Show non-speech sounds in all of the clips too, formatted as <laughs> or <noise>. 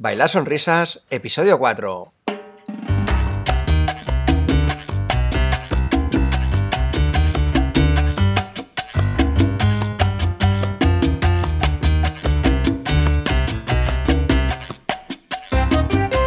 Bailar Sonrisas, episodio 4.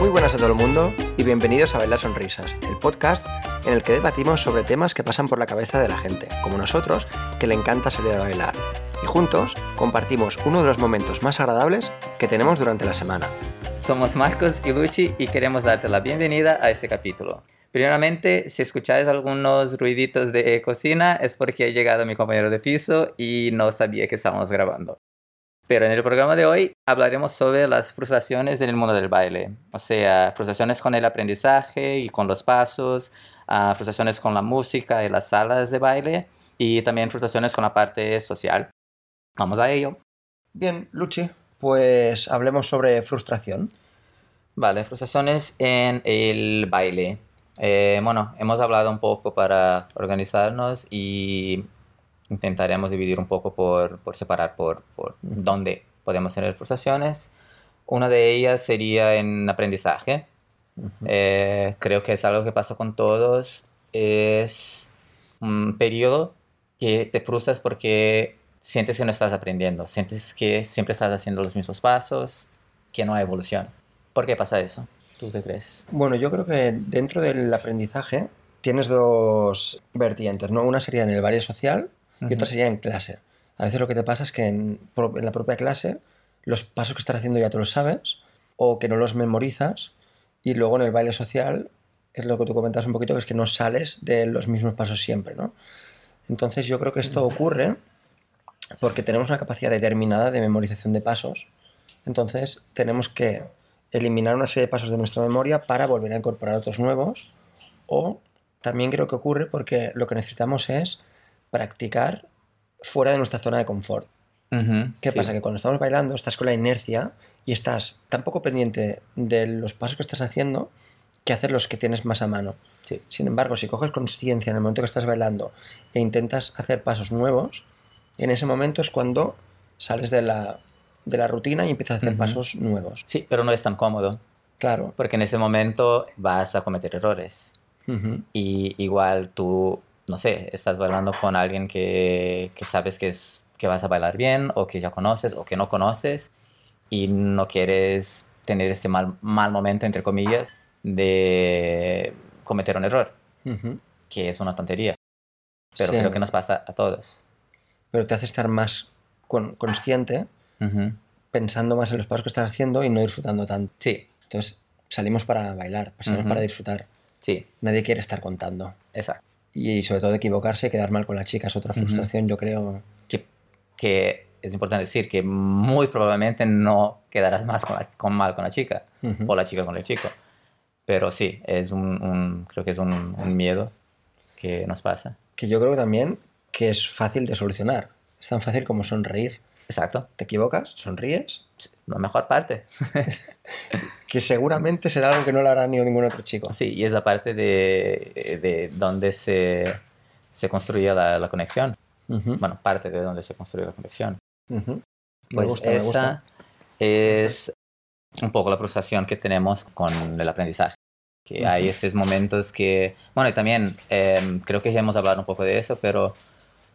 Muy buenas a todo el mundo y bienvenidos a Bailar Sonrisas, el podcast en el que debatimos sobre temas que pasan por la cabeza de la gente, como nosotros, que le encanta salir a bailar. Y juntos compartimos uno de los momentos más agradables que tenemos durante la semana. Somos Marcos y Luchi y queremos darte la bienvenida a este capítulo. Primeramente, si escucháis algunos ruiditos de cocina es porque ha llegado mi compañero de piso y no sabía que estábamos grabando. Pero en el programa de hoy hablaremos sobre las frustraciones en el mundo del baile, o sea, frustraciones con el aprendizaje y con los pasos, uh, frustraciones con la música y las salas de baile y también frustraciones con la parte social. Vamos a ello. Bien, Luchi, pues hablemos sobre frustración. Vale, frustraciones en el baile. Eh, bueno, hemos hablado un poco para organizarnos y intentaremos dividir un poco por, por separar por, por dónde podemos tener frustraciones. Una de ellas sería en aprendizaje. Uh -huh. eh, creo que es algo que pasa con todos. Es un periodo que te frustras porque sientes que no estás aprendiendo, sientes que siempre estás haciendo los mismos pasos, que no hay evolución. ¿Por qué pasa eso? ¿Tú qué crees? Bueno, yo creo que dentro del aprendizaje tienes dos vertientes, ¿no? Una sería en el baile social y uh -huh. otra sería en clase. A veces lo que te pasa es que en, en, la propia clase los pasos que estás haciendo ya te los sabes o que no los memorizas y luego en el baile social es lo que tú comentas un poquito, que es que no sales de los mismos pasos siempre, ¿no? Entonces yo creo que esto ocurre porque tenemos una capacidad determinada de memorización de pasos, entonces tenemos que eliminar una serie de pasos de nuestra memoria para volver a incorporar otros nuevos, o también creo que ocurre porque lo que necesitamos es practicar fuera de nuestra zona de confort. Uh -huh, ¿Qué sí. pasa? Que cuando estamos bailando estás con la inercia y estás tan poco pendiente de los pasos que estás haciendo que hacer los que tienes más a mano. Sí. Sin embargo, si coges conciencia en el momento que estás bailando e intentas hacer pasos nuevos, en ese momento es cuando sales de la, de la rutina y empiezas a hacer uh -huh. pasos nuevos. Sí, pero no es tan cómodo. Claro. Porque en ese momento vas a cometer errores. Uh -huh. Y igual tú, no sé, estás bailando con alguien que, que sabes que, es, que vas a bailar bien o que ya conoces o que no conoces y no quieres tener ese mal, mal momento, entre comillas, de cometer un error, uh -huh. que es una tontería. Pero sí. creo que nos pasa a todos pero te hace estar más con, consciente, uh -huh. pensando más en los pasos que estás haciendo y no disfrutando tanto. Sí. Entonces salimos para bailar, salimos uh -huh. para disfrutar. Sí. Nadie quiere estar contando. Exacto. Y sobre todo equivocarse y quedar mal con la chica es otra frustración, uh -huh. yo creo. Que, que, es importante decir que muy probablemente no quedarás más con, la, con mal con la chica o la chica con el chico. Pero sí, es un, un creo que es un, un miedo que nos pasa. Que yo creo también que es fácil de solucionar. Es tan fácil como sonreír. Exacto. Te equivocas, sonríes. La mejor parte. <laughs> que seguramente será algo que no lo hará ni ningún otro chico. Sí, y es la parte de, de donde se, se construye la, la conexión. Uh -huh. Bueno, parte de donde se construye la conexión. Uh -huh. Pues gusta, esa es un poco la frustración que tenemos con el aprendizaje que uh -huh. hay estos momentos que, bueno, y también eh, creo que ya hemos hablado un poco de eso, pero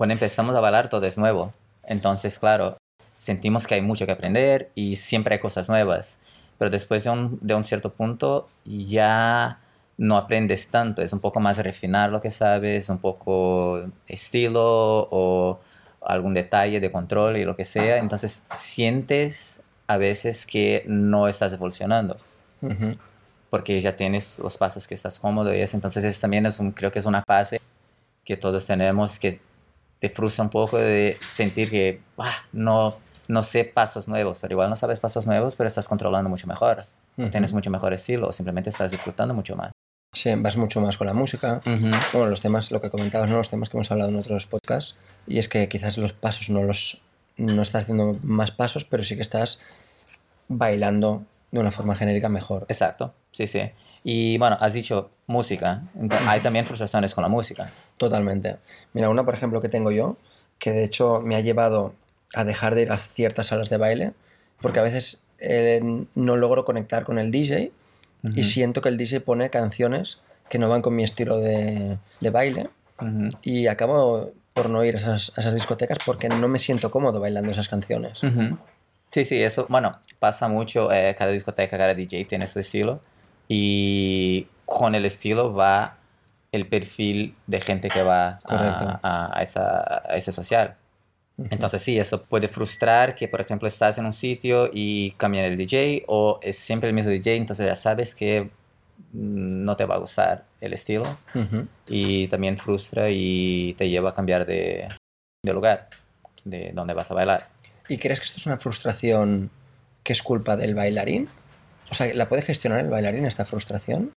cuando empezamos a bailar todo es nuevo. Entonces, claro, sentimos que hay mucho que aprender y siempre hay cosas nuevas. Pero después de un, de un cierto punto ya no aprendes tanto. Es un poco más refinar lo que sabes, un poco estilo o algún detalle de control y lo que sea. Entonces sientes a veces que no estás evolucionando. Uh -huh. Porque ya tienes los pasos que estás cómodo y eso. Entonces eso también es un, creo que es una fase que todos tenemos que te frustra un poco de sentir que ah, no, no sé pasos nuevos, pero igual no sabes pasos nuevos, pero estás controlando mucho mejor. Uh -huh. Tienes mucho mejor estilo, o simplemente estás disfrutando mucho más. Sí, vas mucho más con la música. Uh -huh. Bueno, los temas, lo que comentabas, ¿no? los temas que hemos hablado en otros podcasts, y es que quizás los pasos no los no estás haciendo más pasos, pero sí que estás bailando de una forma genérica mejor. Exacto, sí, sí. Y bueno, has dicho música. Entonces, hay también frustraciones con la música. Totalmente. Mira, una por ejemplo que tengo yo, que de hecho me ha llevado a dejar de ir a ciertas salas de baile, porque a veces eh, no logro conectar con el DJ y siento que el DJ pone canciones que no van con mi estilo de, de baile y acabo por no ir a esas, a esas, discotecas porque no me siento cómodo bailando esas canciones. Sí, sí, eso, bueno, pasa mucho, eh, cada discoteca, cada DJ tiene su estilo y con el estilo va el perfil de gente que va a, a, esa, a, ese social. Entonces sí, eso puede frustrar que, por ejemplo, estás en un sitio y cambian el DJ o es siempre el mismo DJ, entonces ya sabes que mm, no te va a gustar el estilo y también frustra y te lleva a cambiar de, de lugar, de donde vas a bailar. ¿Y crees que esto es una frustración que es culpa del bailarín? O sea, ¿la puede gestionar el bailarín esta frustración?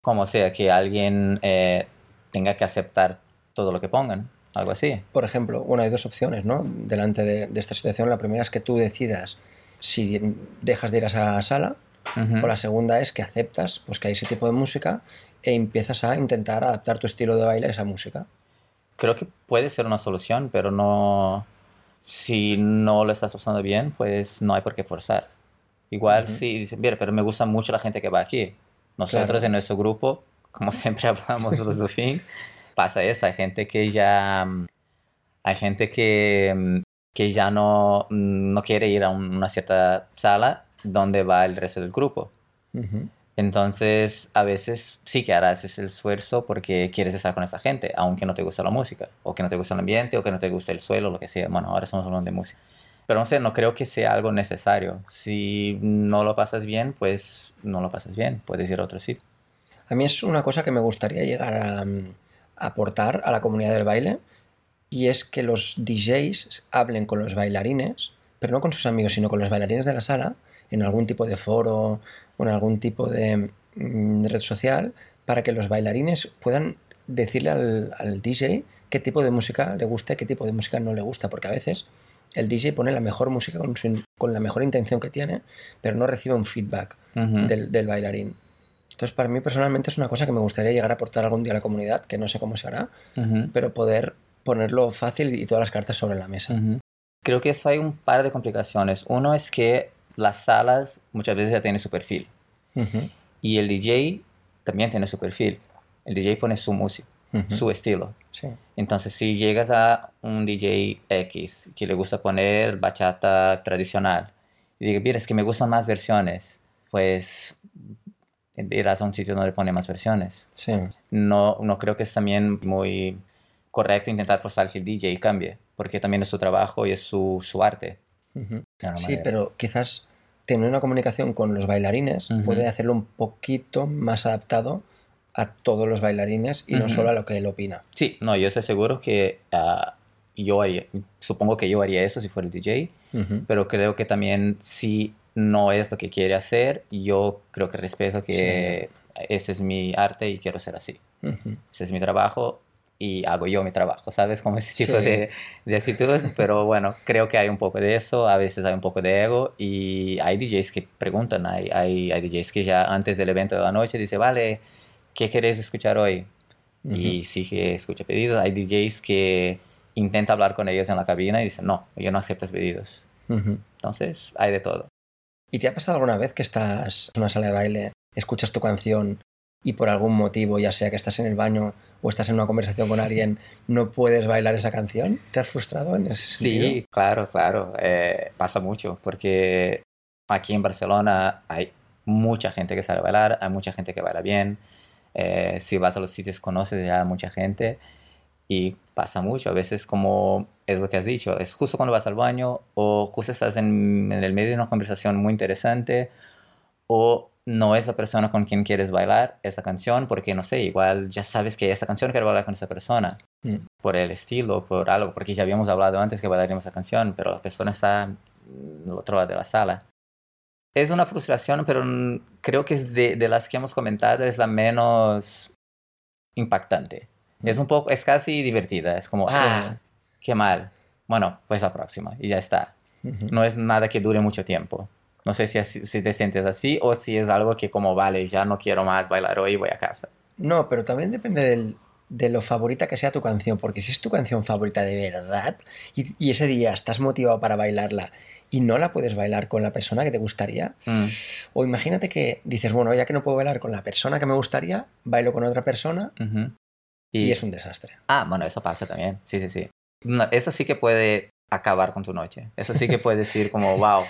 Como sea, que alguien eh, tenga que aceptar todo lo que pongan. Algo así. Por ejemplo, bueno, hay dos opciones, ¿no? Delante de, esta situación. La primera es que tú decidas si dejas de ir a esa sala, o la segunda es que aceptas pues, que hay ese tipo de música e empiezas a intentar adaptar tu estilo de baile a esa música. Creo que puede ser una solución, pero no. Si no lo estás usando bien, pues no hay por qué forzar. Igual si dicen, mira, pero me gusta mucho la gente que va aquí. Nosotros en nuestro grupo, como <laughs> siempre hablamos los Dolphins, <laughs> pasa eso, hay gente que ya, mm, hay gente que, mm, que ya no, mm, no quiere ir a una cierta sala donde va el resto del grupo. Entonces, a veces sí que harás ese esfuerzo porque quieres estar con esta gente, aunque no te guste la música, o que no te guste el ambiente, o que no te guste el suelo, lo que sea. Bueno, ahora estamos hablando de música. Pero no sé, no creo que sea algo necesario. Si no lo pasas bien, pues no lo pasas bien. Puedes ir a otro sitio. A mí es una cosa que me gustaría llegar a, aportar a la comunidad del baile y es que los DJs hablen con los bailarines, pero no con sus amigos, sino con los bailarines de la sala, en algún tipo de foro o en algún tipo de mm, red social, para que los bailarines puedan decirle al, DJ qué tipo de música le gusta y qué tipo de música no le gusta, porque a veces el DJ pone la mejor música con, la mejor intención que tiene, pero no recibe un feedback del, del, bailarín. Entonces, para mí personalmente es una cosa que me gustaría llegar a aportar algún día a la comunidad, que no sé cómo se hará, pero poder ponerlo fácil y todas las cartas sobre la mesa. Creo que eso hay un par de complicaciones. Uno es que las salas muchas veces ya tienen su perfil. Y el DJ también tiene su perfil. El DJ pone su música, su estilo. Entonces, si llegas a un DJ X que le gusta poner bachata tradicional y diga, mira, es que me gustan más versiones, pues irás a un sitio donde pone más versiones. Sí. No, no creo que es también muy correcto intentar forzar que el DJ cambie, porque también es su trabajo y es su, su arte. Sí, pero quizás tener una comunicación con los bailarines puede hacerlo un poquito más adaptado a todos los bailarines y no solo a lo que él opina. Sí, no, yo estoy seguro que uh, yo haría, supongo que yo haría eso si fuera el DJ, pero creo que también si no es lo que quiere hacer, yo creo que respeto que ese es mi arte y quiero ser así. Ese es mi trabajo y hago yo mi trabajo, ¿sabes? Como ese tipo de, de, actitud. Pero bueno, creo que hay un poco de eso, a veces hay un poco de ego y hay DJs que preguntan, hay, hay, hay DJs que ya antes del evento de la noche dice, vale, ¿qué querés escuchar hoy? Y sí que escucha pedidos. Hay DJs que intenta hablar con ellos en la cabina y dicen, no, yo no acepto pedidos. Entonces, hay de todo. ¿Y te ha pasado alguna vez que estás en una sala de baile, escuchas tu canción y por algún motivo, ya sea que estás en el baño o estás en una conversación con alguien, <laughs> no puedes bailar esa canción? ¿Te has frustrado en ese sentido? Sí, claro, claro. Eh, pasa mucho porque aquí en Barcelona hay mucha gente que sabe bailar, hay mucha gente que baila bien. Eh, si vas a los sitios conoces ya a mucha gente y pasa mucho, a veces como es lo que has dicho, es justo cuando vas al baño o justo estás en, el medio de una conversación muy interesante o no es la persona con quien quieres bailar esa canción porque no sé, igual ya sabes que esta canción quiero bailar con esa persona mm. por el estilo, por algo, porque ya habíamos hablado antes que bailaríamos esa canción, pero la persona está al otro lado de la sala. Es una frustración, pero creo que es de, de las que hemos comentado es la menos impactante es un poco, es casi divertida. Es como, ah, qué mal. Bueno, pues la próxima y ya está. No es nada que dure mucho tiempo. No sé si, si te sientes así o si es algo que como, vale, ya no quiero más bailar hoy, voy a casa. No, pero también depende del, de lo favorita que sea tu canción, porque si es tu canción favorita de verdad y, y ese día estás motivado para bailarla y no la puedes bailar con la persona que te gustaría, Mm, o imagínate que dices, bueno, ya que no puedo bailar con la persona que me gustaría, bailo con otra persona y, es un desastre. Ah, bueno, eso pasa también. Sí, sí, sí. No, eso sí que puede acabar con tu noche. Eso sí que puede decir como, <laughs> wow,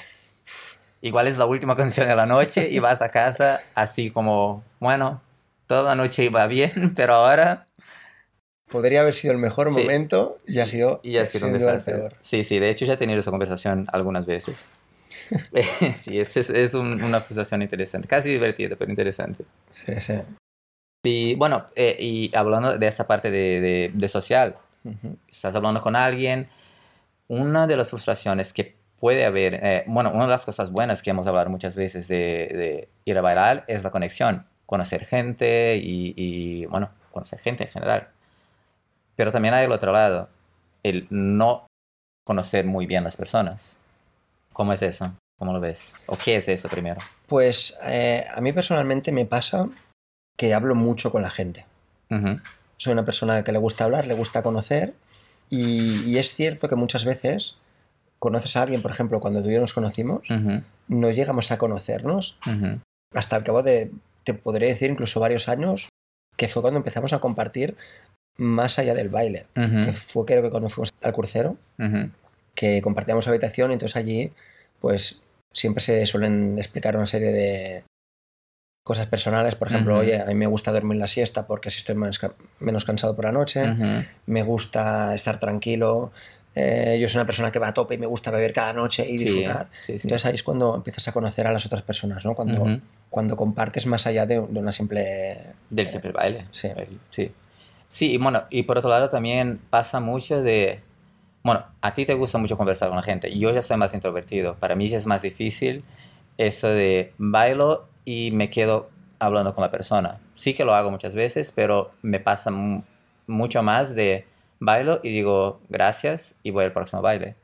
igual es la última canción de la noche y vas a casa así como, bueno, toda la noche iba bien, <laughs> pero ahora... Podría haber sido el mejor Sí. momento y ha sido, Y ha sido un desastre. peor. Sí, sí, de hecho ya he tenido esa conversación algunas veces. <laughs> sí, es, es, es un- una frustración interesante, casi divertida, pero interesante. Sí, sí. Y bueno, eh, y hablando de esa parte de, de, de social, Ujú. estás hablando con alguien, una de las frustraciones que puede haber, eh, bueno, una de las cosas buenas que hemos hablado muchas veces de, de ir a bailar es la conexión, conocer gente y, y, bueno, conocer gente en general. Pero también hay el otro lado, el no conocer muy bien las personas. ¿Cómo es eso? ¿Cómo lo ves? ¿O qué es eso primero? Pues eh, a mí personalmente me pasa que hablo mucho con la gente. Soy una persona que le gusta hablar, le gusta conocer y, y es cierto que muchas veces conoces a alguien, por ejemplo, cuando tú y yo nos conocimos, no llegamos a conocernos hasta el cabo de, te podría decir, incluso varios años, que fue cuando empezamos a compartir más allá del baile. Que fue creo que cuando fuimos al crucero, que compartíamos habitación y entonces allí, pues siempre se suelen explicar una serie de cosas personales. Por ejemplo, oye, a mí me gusta dormir la siesta porque así estoy más menos cansado por la noche. Me gusta estar tranquilo. eh, yo soy una persona que va a tope y me gusta beber cada noche y disfrutar. sí, sí. Entonces ahí es cuando empiezas a conocer a las otras personas, ¿no? Cuando, cuando compartes más allá de, de una simple... Del simple baile. sí. Sí. Sí, y bueno, y por otro lado también pasa mucho de... Bueno, a ti te gusta mucho conversar con la gente. Yo ya soy más introvertido. Para mí es más difícil eso de bailo y me quedo hablando con la persona. Sí que lo hago muchas veces, pero me pasa mu- mucho más de bailo y digo gracias y voy al próximo baile.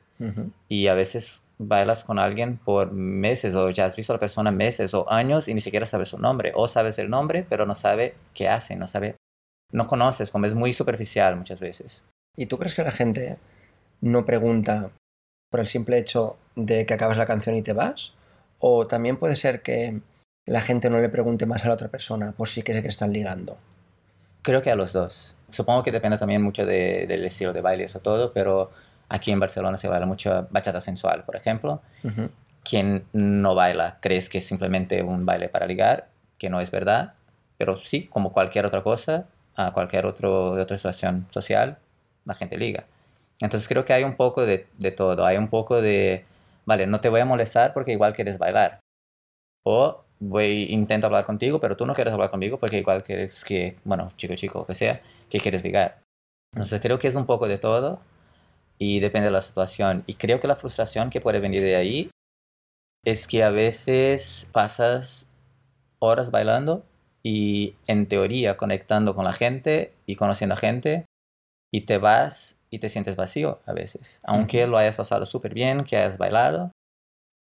Y a veces bailas con alguien por meses o ya has visto a la persona meses o años y ni siquiera sabes su nombre o sabes el nombre pero no sabe qué hace, no sabe, no conoces, como es muy superficial muchas veces. ¿Y tú crees que la gente no pregunta por el simple hecho de que acabas la canción y te vas? ¿O también puede ser que la gente no le pregunte más a la otra persona por si cree que están ligando? Creo que a los dos. Supongo que depende también mucho de- del estilo de baile y eso todo, pero aquí en Barcelona se baila mucho bachata sensual, por ejemplo. Ujú. Quien no baila crees que es simplemente un baile para ligar, que no es verdad, pero sí, como cualquier otra cosa, a cualquier otro, de otra situación social, la gente liga. Entonces creo que hay un poco de, de todo, hay un poco de, vale, no te voy a molestar porque igual quieres bailar. O voy, intento hablar contigo, pero tú no quieres hablar conmigo porque igual quieres que, bueno, chico, chico, que sea, que quieres ligar. Entonces creo que es un poco de todo y depende de la situación. Y creo que la frustración que puede venir de ahí es que a veces pasas horas bailando y en teoría conectando con la gente y conociendo a gente y te vas y te sientes vacío a veces. Aunque lo hayas pasado súper bien, que hayas bailado,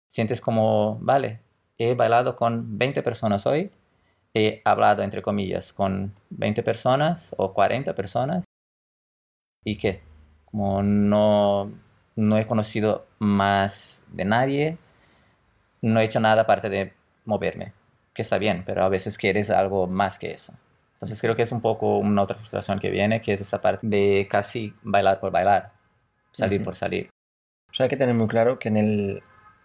sientes como, vale, he bailado con 20 personas hoy, he hablado entre comillas con 20 personas o 40 personas y que como no, no he conocido más de nadie, no he hecho nada aparte de moverme, que está bien, pero a veces quieres algo más que eso. Entonces creo que es un poco una otra frustración que viene, que es esa parte de casi bailar por bailar, salir Ujú. por salir. O sea, hay que tener muy claro que en, el,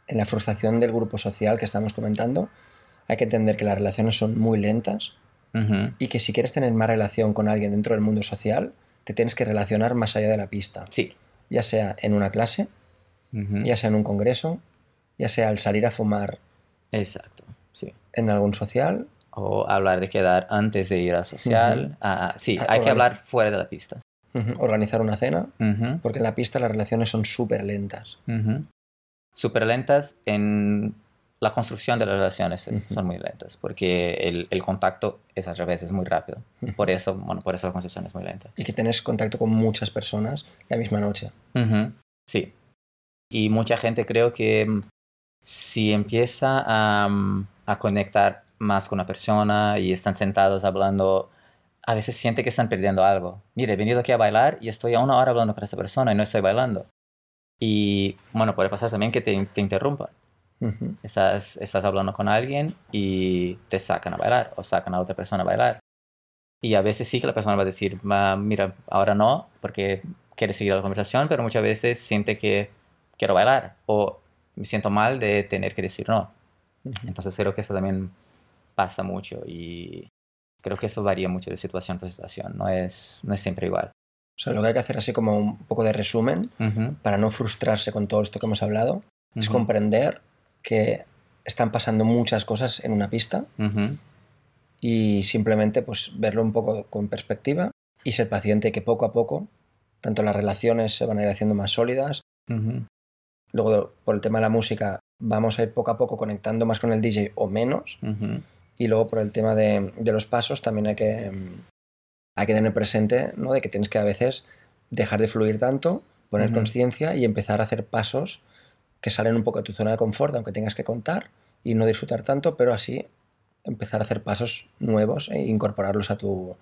en la frustración del grupo social que estamos comentando, hay que entender que las relaciones son muy lentas Ujú. y que si quieres tener más relación con alguien dentro del mundo social, te tienes que relacionar más allá de la pista. Sí. Ya sea en una clase, Ujú. ya sea en un congreso, ya sea al salir a fumar Exacto, sí. en algún social. O hablar de quedar antes de ir a social. Ah, sí, Ah, hay que hablar fuera de la pista. Ujú. Organizar una cena, porque en la pista las relaciones son súper lentas. Súper lentas en la construcción de las relaciones eh, Ujú. son muy lentas porque el, el contacto es al revés, es muy rápido. Ujú. Por eso, bueno, por eso la construcción es muy lenta. Y que tenés contacto con muchas personas la misma noche. Ujú, Sí. Y mucha gente creo que mm, si empieza a, mm, a conectar más con una persona y están sentados hablando a veces siente que están perdiendo algo. Mire, he venido aquí a bailar y estoy a una hora hablando con esa persona y no estoy bailando. Y bueno, puede pasar también que te, te interrumpan. Ujú. Estás, estás hablando con alguien y te sacan a bailar o sacan a otra persona a bailar. Y a veces sí que la persona va a decir, "Ma, mira, ahora no, porque quiere seguir la conversación, pero muchas veces siente que quiero bailar o me siento mal de tener que decir no. Entonces creo que eso también pasa mucho y creo que eso varía mucho de situación por situación, no es, no es siempre igual. O sea, lo que hay que hacer así como un poco de resumen Ujú, para no frustrarse con todo esto que hemos hablado es ujú, comprender que están pasando muchas cosas en una pista ujú, y simplemente pues verlo un poco con perspectiva y ser paciente que poco a poco tanto las relaciones se van a ir haciendo más sólidas luego por el tema de la música vamos a ir poco a poco conectando más con el DJ o menos. Y luego por el tema de, de los pasos también hay que mm, hay que tener presente ¿no? de que tienes que a veces dejar de fluir tanto poner conciencia y empezar a hacer pasos que salen un poco de tu zona de confort aunque tengas que contar y no disfrutar tanto pero así empezar a hacer pasos nuevos e incorporarlos a, tu,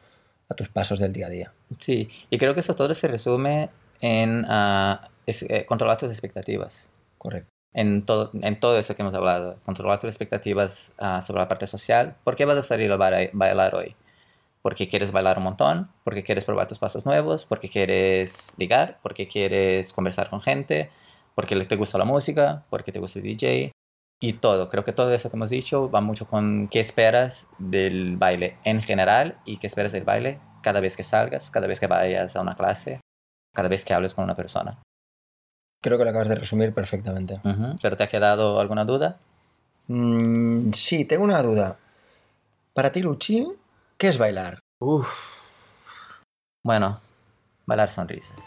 a tus pasos del día a día. Sí, y creo que eso todo se resume en ah, es- eh, controlar tus expectativas. correcto En todo, en todo eso que hemos hablado, controlar tus expectativas ah, sobre la parte social. ¿Por qué vas a salir a ba- bailar hoy? Porque quieres bailar un montón, porque quieres probar tus pasos nuevos, porque quieres ligar, porque quieres conversar con gente, porque te gusta la música, porque te gusta el DJ. Y todo, creo que todo eso que hemos dicho va mucho con qué esperas del baile en general y qué esperas del baile cada vez que salgas, cada vez que vayas a una clase, cada vez que hables con una persona. Creo que lo acabas de resumir perfectamente. ¿Pero te ha quedado alguna duda? Mm, sí tengo una duda para ti Luchi ¿qué es bailar? Uf. Bueno, bailar sonrisas.